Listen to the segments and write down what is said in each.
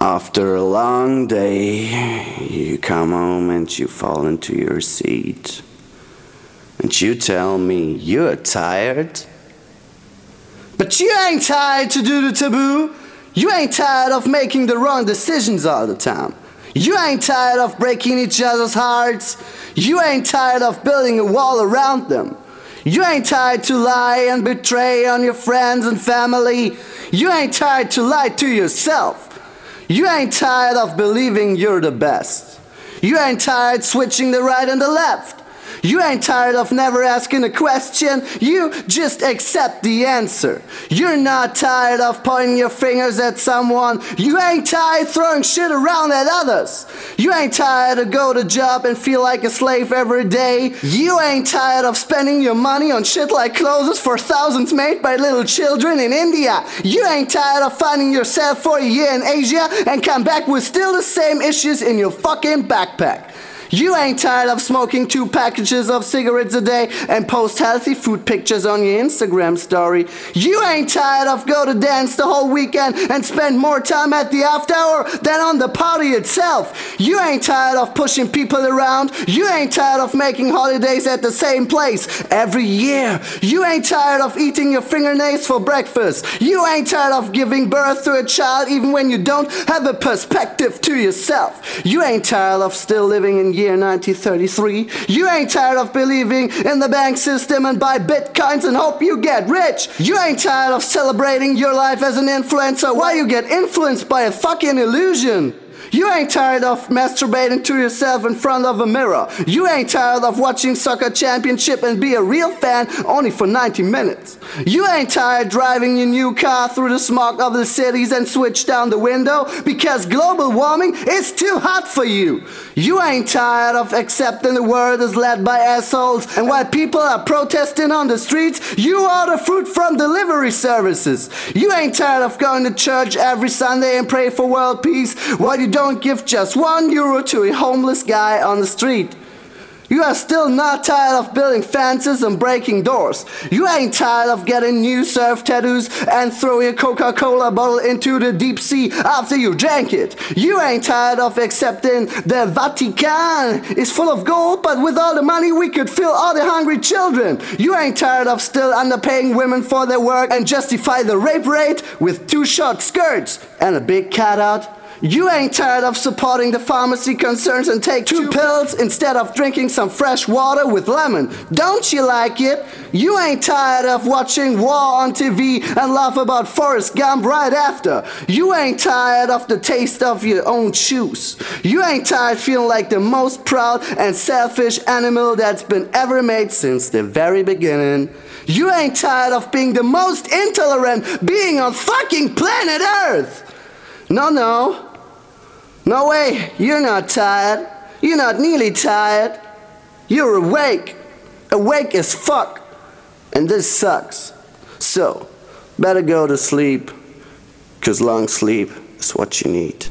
After a long day, you come home and you fall into your seat. And you tell me you're tired. But you ain't tired to do the taboo. You ain't tired of making the wrong decisions all the time. You ain't tired of breaking each other's hearts. You ain't tired of building a wall around them. You ain't tired to lie and betray on your friends and family. You ain't tired to lie to yourself. You ain't tired of believing you're the best. You ain't tired switching the right and the left. You ain't tired of never asking a question, you just accept the answer. You're not tired of pointing your fingers at someone. You ain't tired throwing shit around at others. You ain't tired of go to job and feel like a slave every day. You ain't tired of spending your money on shit like clothes for thousands made by little children in India. You ain't tired of finding yourself for a year in Asia and come back with still the same issues in your fucking backpack. You ain't tired of smoking two packages of cigarettes a day and post healthy food pictures on your Instagram story. You ain't tired of go to dance the whole weekend and spend more time at the after hour than on the party itself. You ain't tired of pushing people around. You ain't tired of making holidays at the same place every year. You ain't tired of eating your fingernails for breakfast. You ain't tired of giving birth to a child even when you don't have a perspective to yourself. You ain't tired of still living in year 1933. You ain't tired of believing in the bank system and buy bitcoins and hope you get rich. You ain't tired of celebrating your life as an influencer while you get influenced by a fucking illusion. You ain't tired of masturbating to yourself in front of a mirror. You ain't tired of watching soccer championship and be a real fan only for 90 minutes. You ain't tired driving your new car through the smog of the cities and switch down the window because global warming is too hot for you. You ain't tired of accepting the world is led by assholes and while people are protesting on the streets, you order fruit from delivery services. You ain't tired of going to church every Sunday and pray for world peace while you don't give just one euro to a homeless guy on the street. You are still not tired of building fences and breaking doors. You ain't tired of getting new surf tattoos and throwing a Coca Cola bottle into the deep sea after you drank it. You ain't tired of accepting the Vatican is full of gold, but with all the money we could fill all the hungry children. You ain't tired of still underpaying women for their work and justify the rape rate with two short skirts and a big cutout. You ain't tired of supporting the pharmacy concerns and take two pills instead of drinking some fresh water with lemon. Don't you like it? You ain't tired of watching war on TV and laugh about Forrest Gump right after. You ain't tired of the taste of your own shoes. You ain't tired feeling like the most proud and selfish animal that's been ever made since the very beginning. You ain't tired of being the most intolerant being on fucking planet Earth. No, no. No way, you're not tired. You're not nearly tired. You're awake. Awake as fuck. And this sucks. So, better go to sleep, because long sleep is what you need.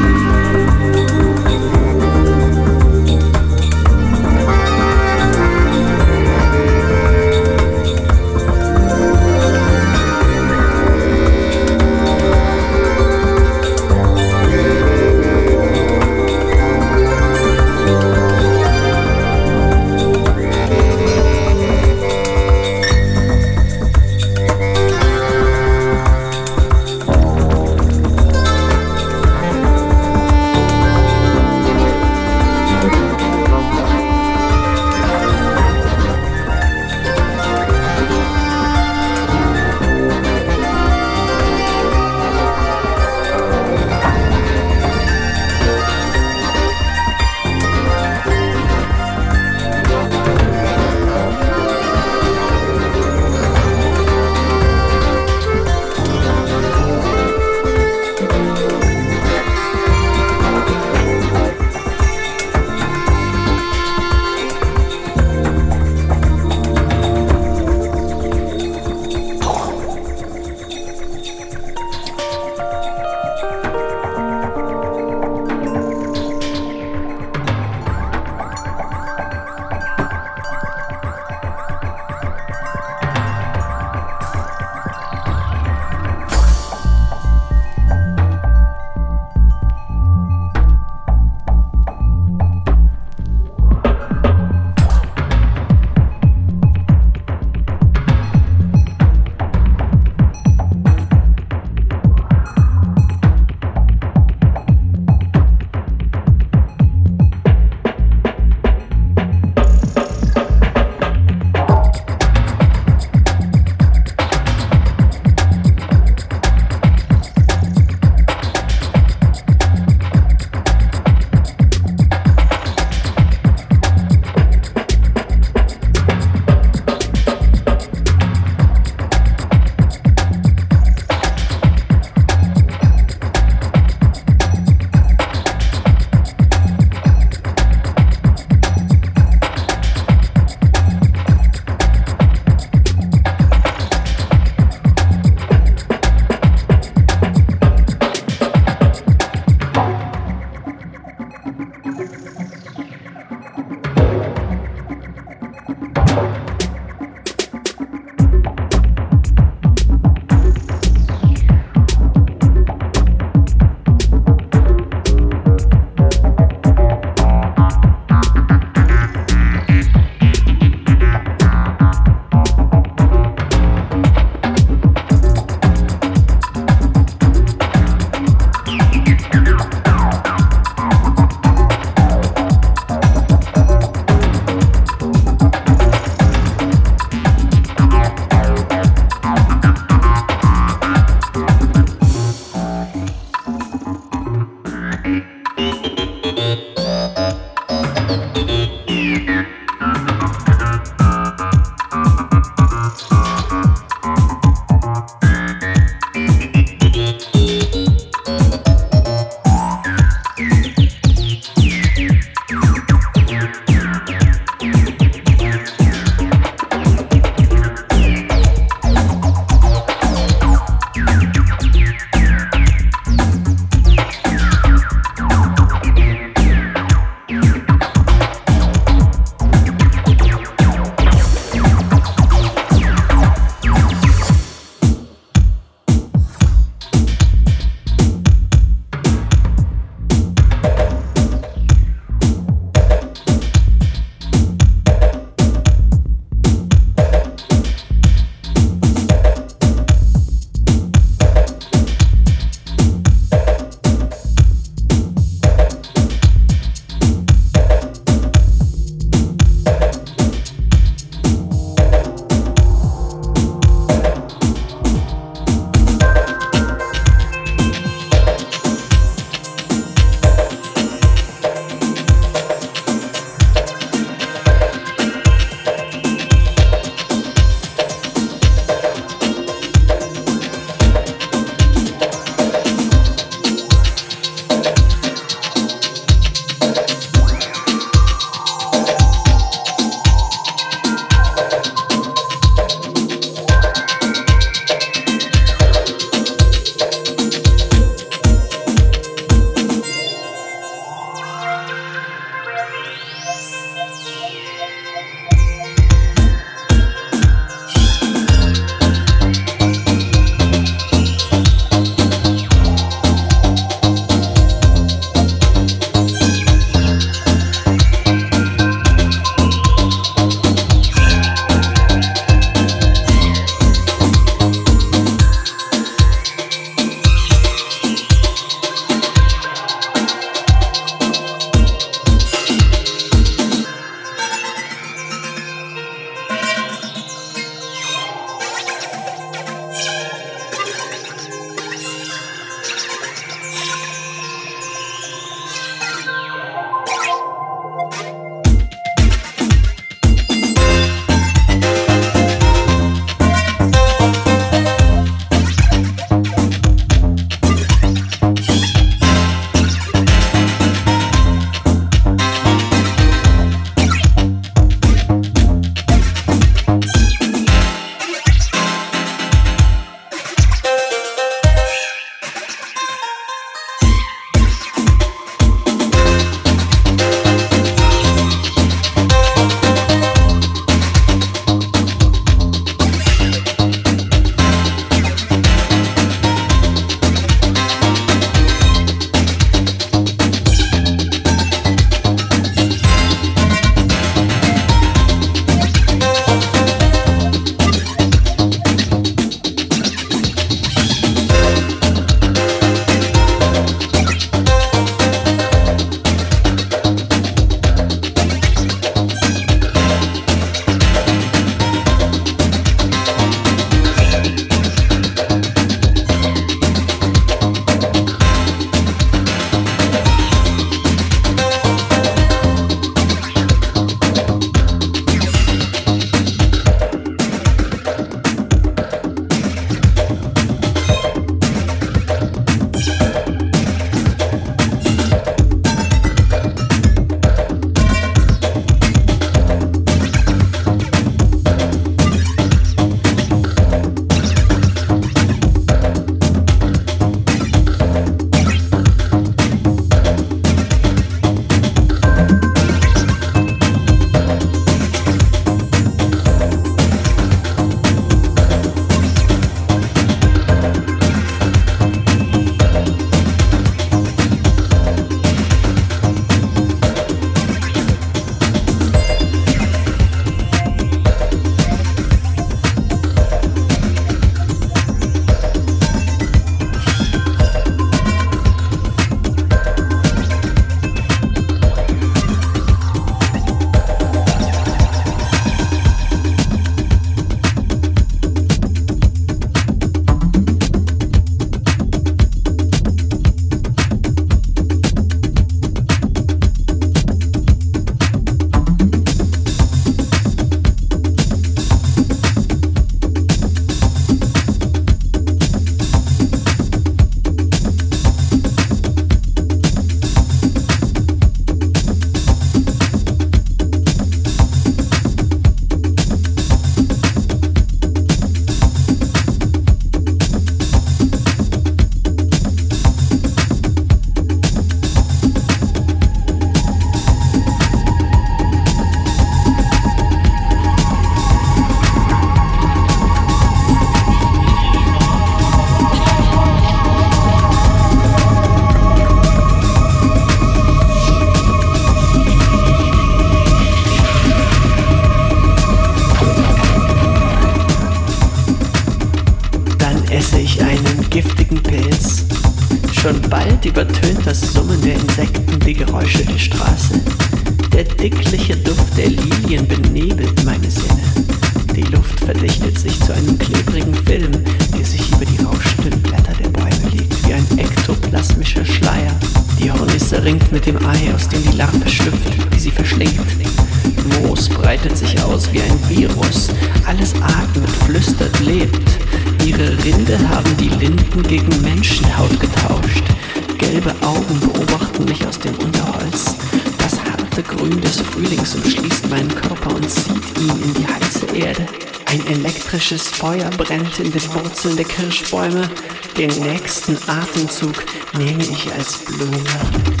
Himmlisches Feuer brennt in den Wurzeln der Kirschbäume. Den nächsten Atemzug nehme ich als Blume.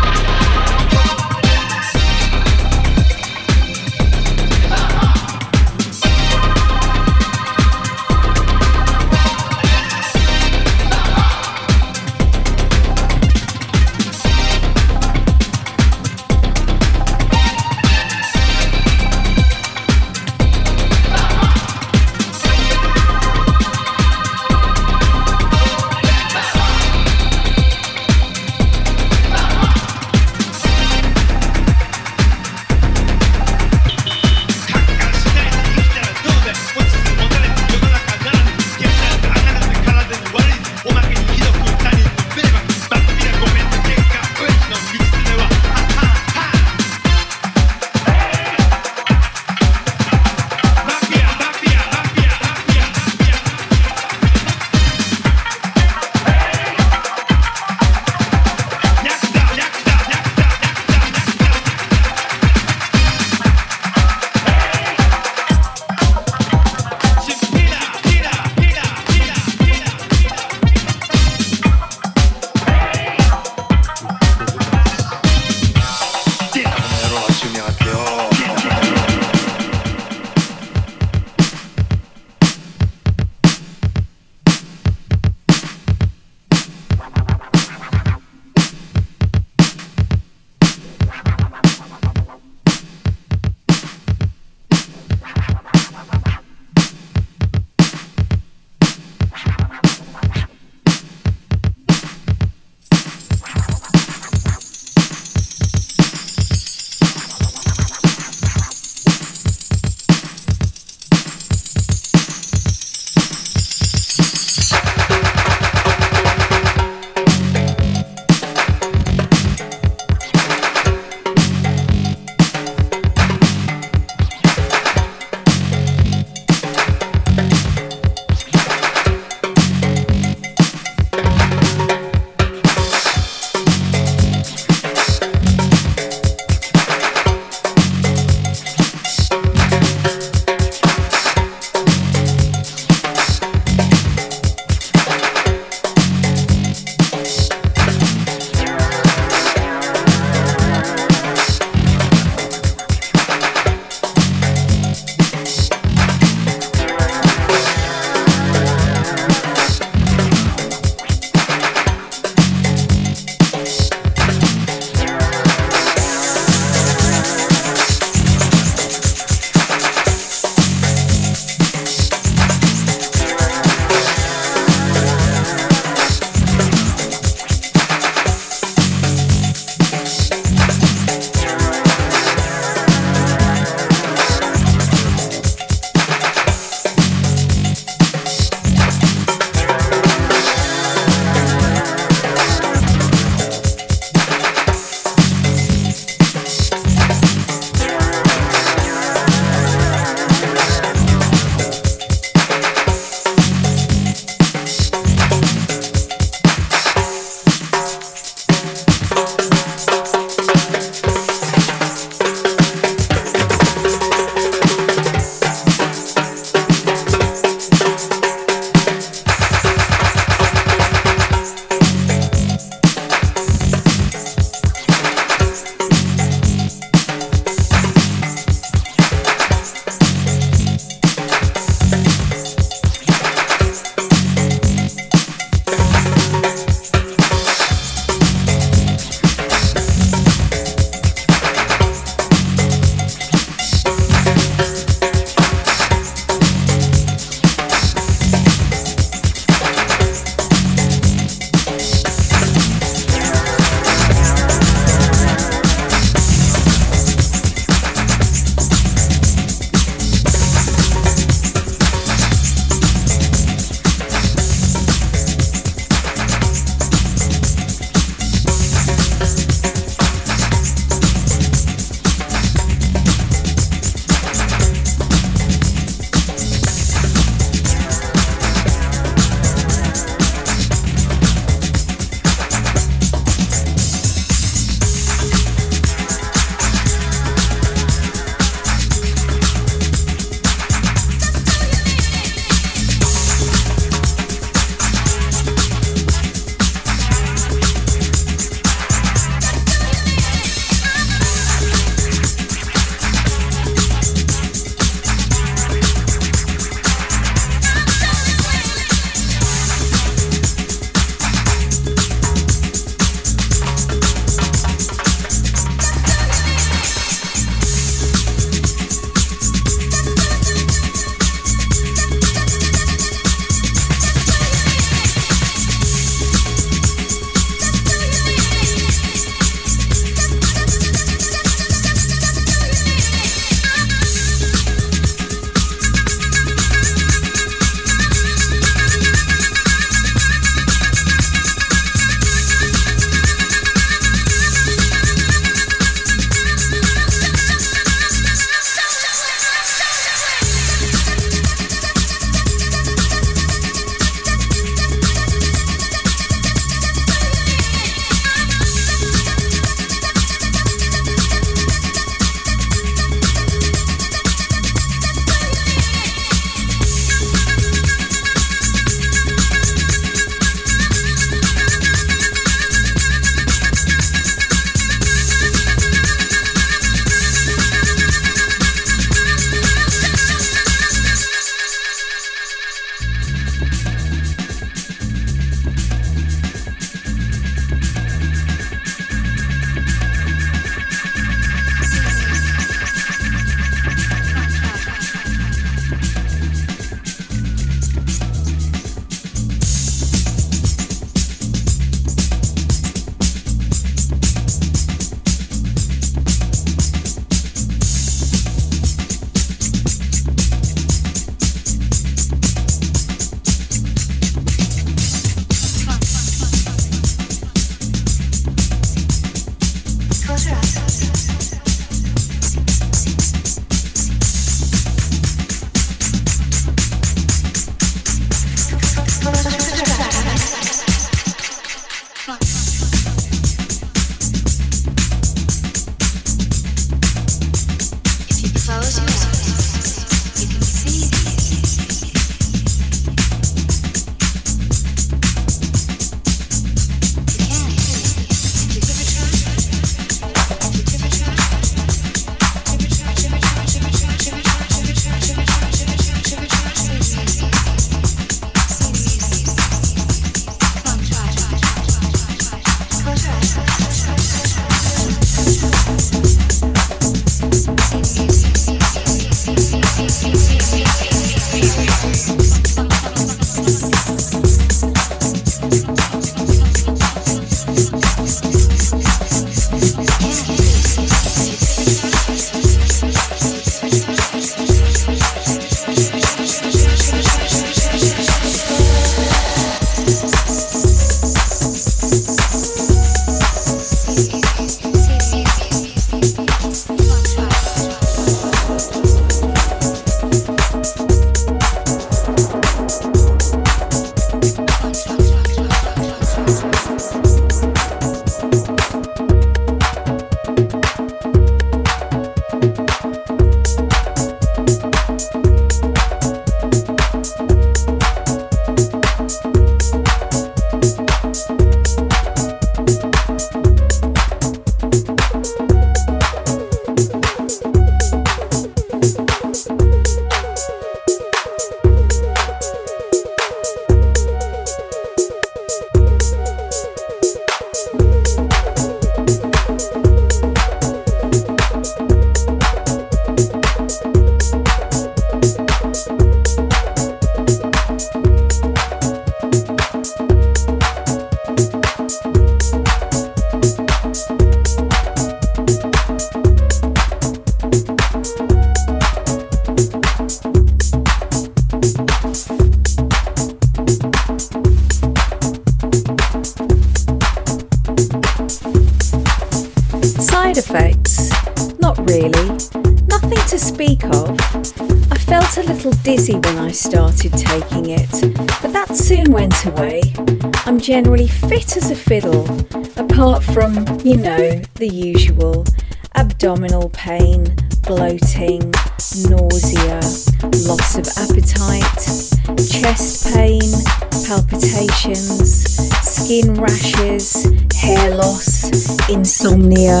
insomnia,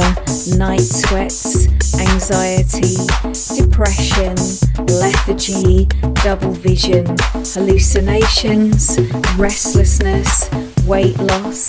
night sweats, anxiety, depression, lethargy, double vision, hallucinations, restlessness, weight loss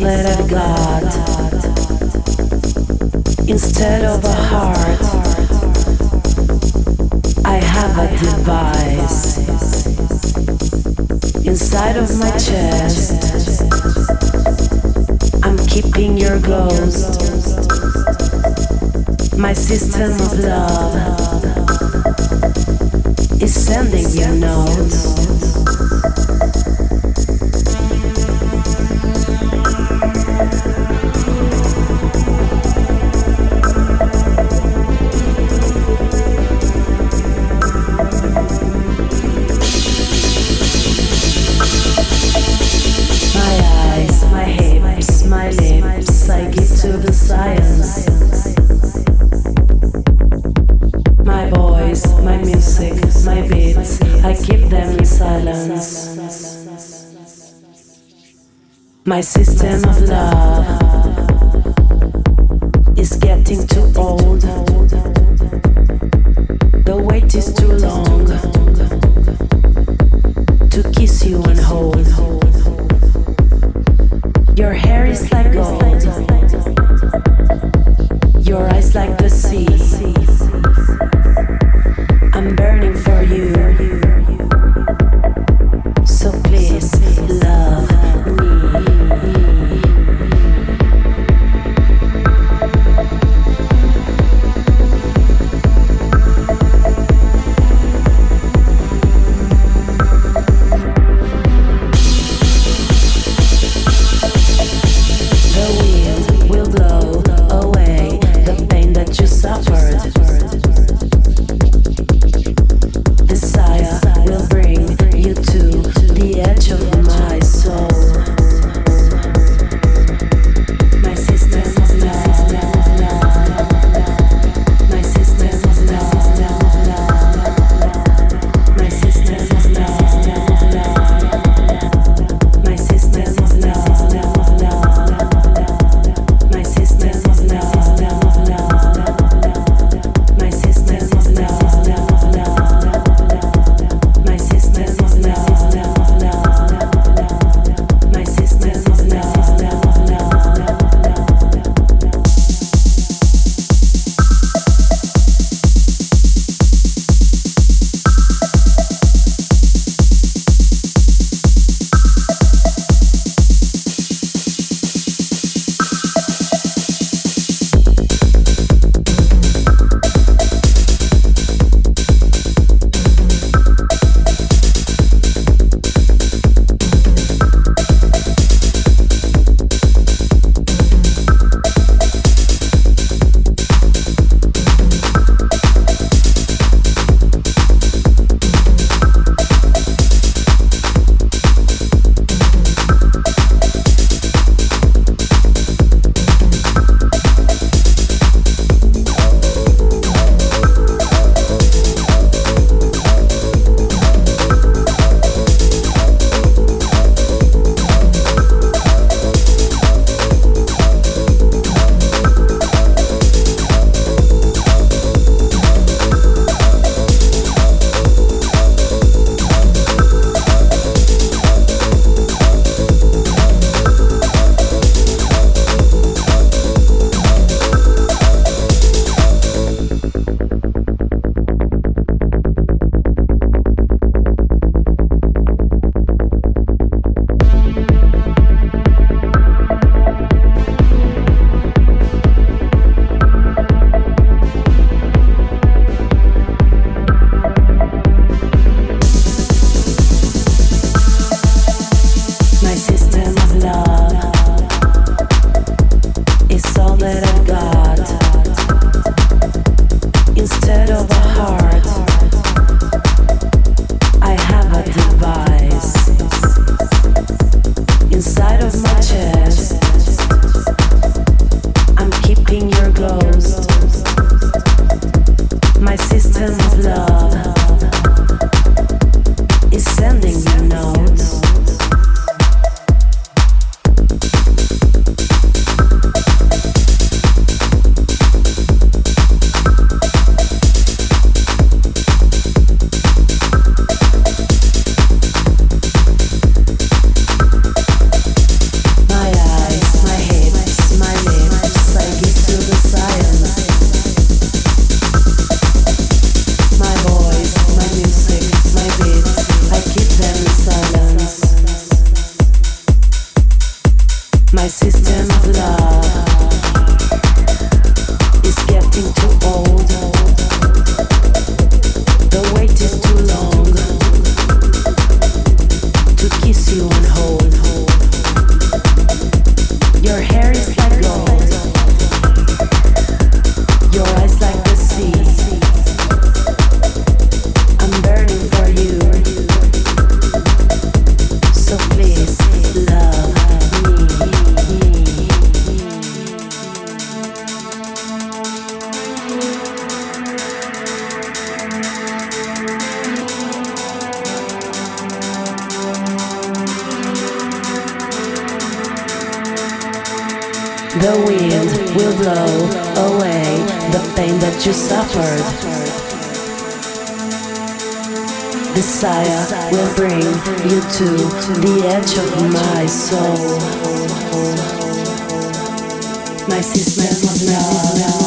God instead of a heart. I have a device inside of my chest. I'm keeping your ghost, my system of love is sending you notes. My system of love that you suffered. The Sire will bring you to the edge of my soul. My sister. of love.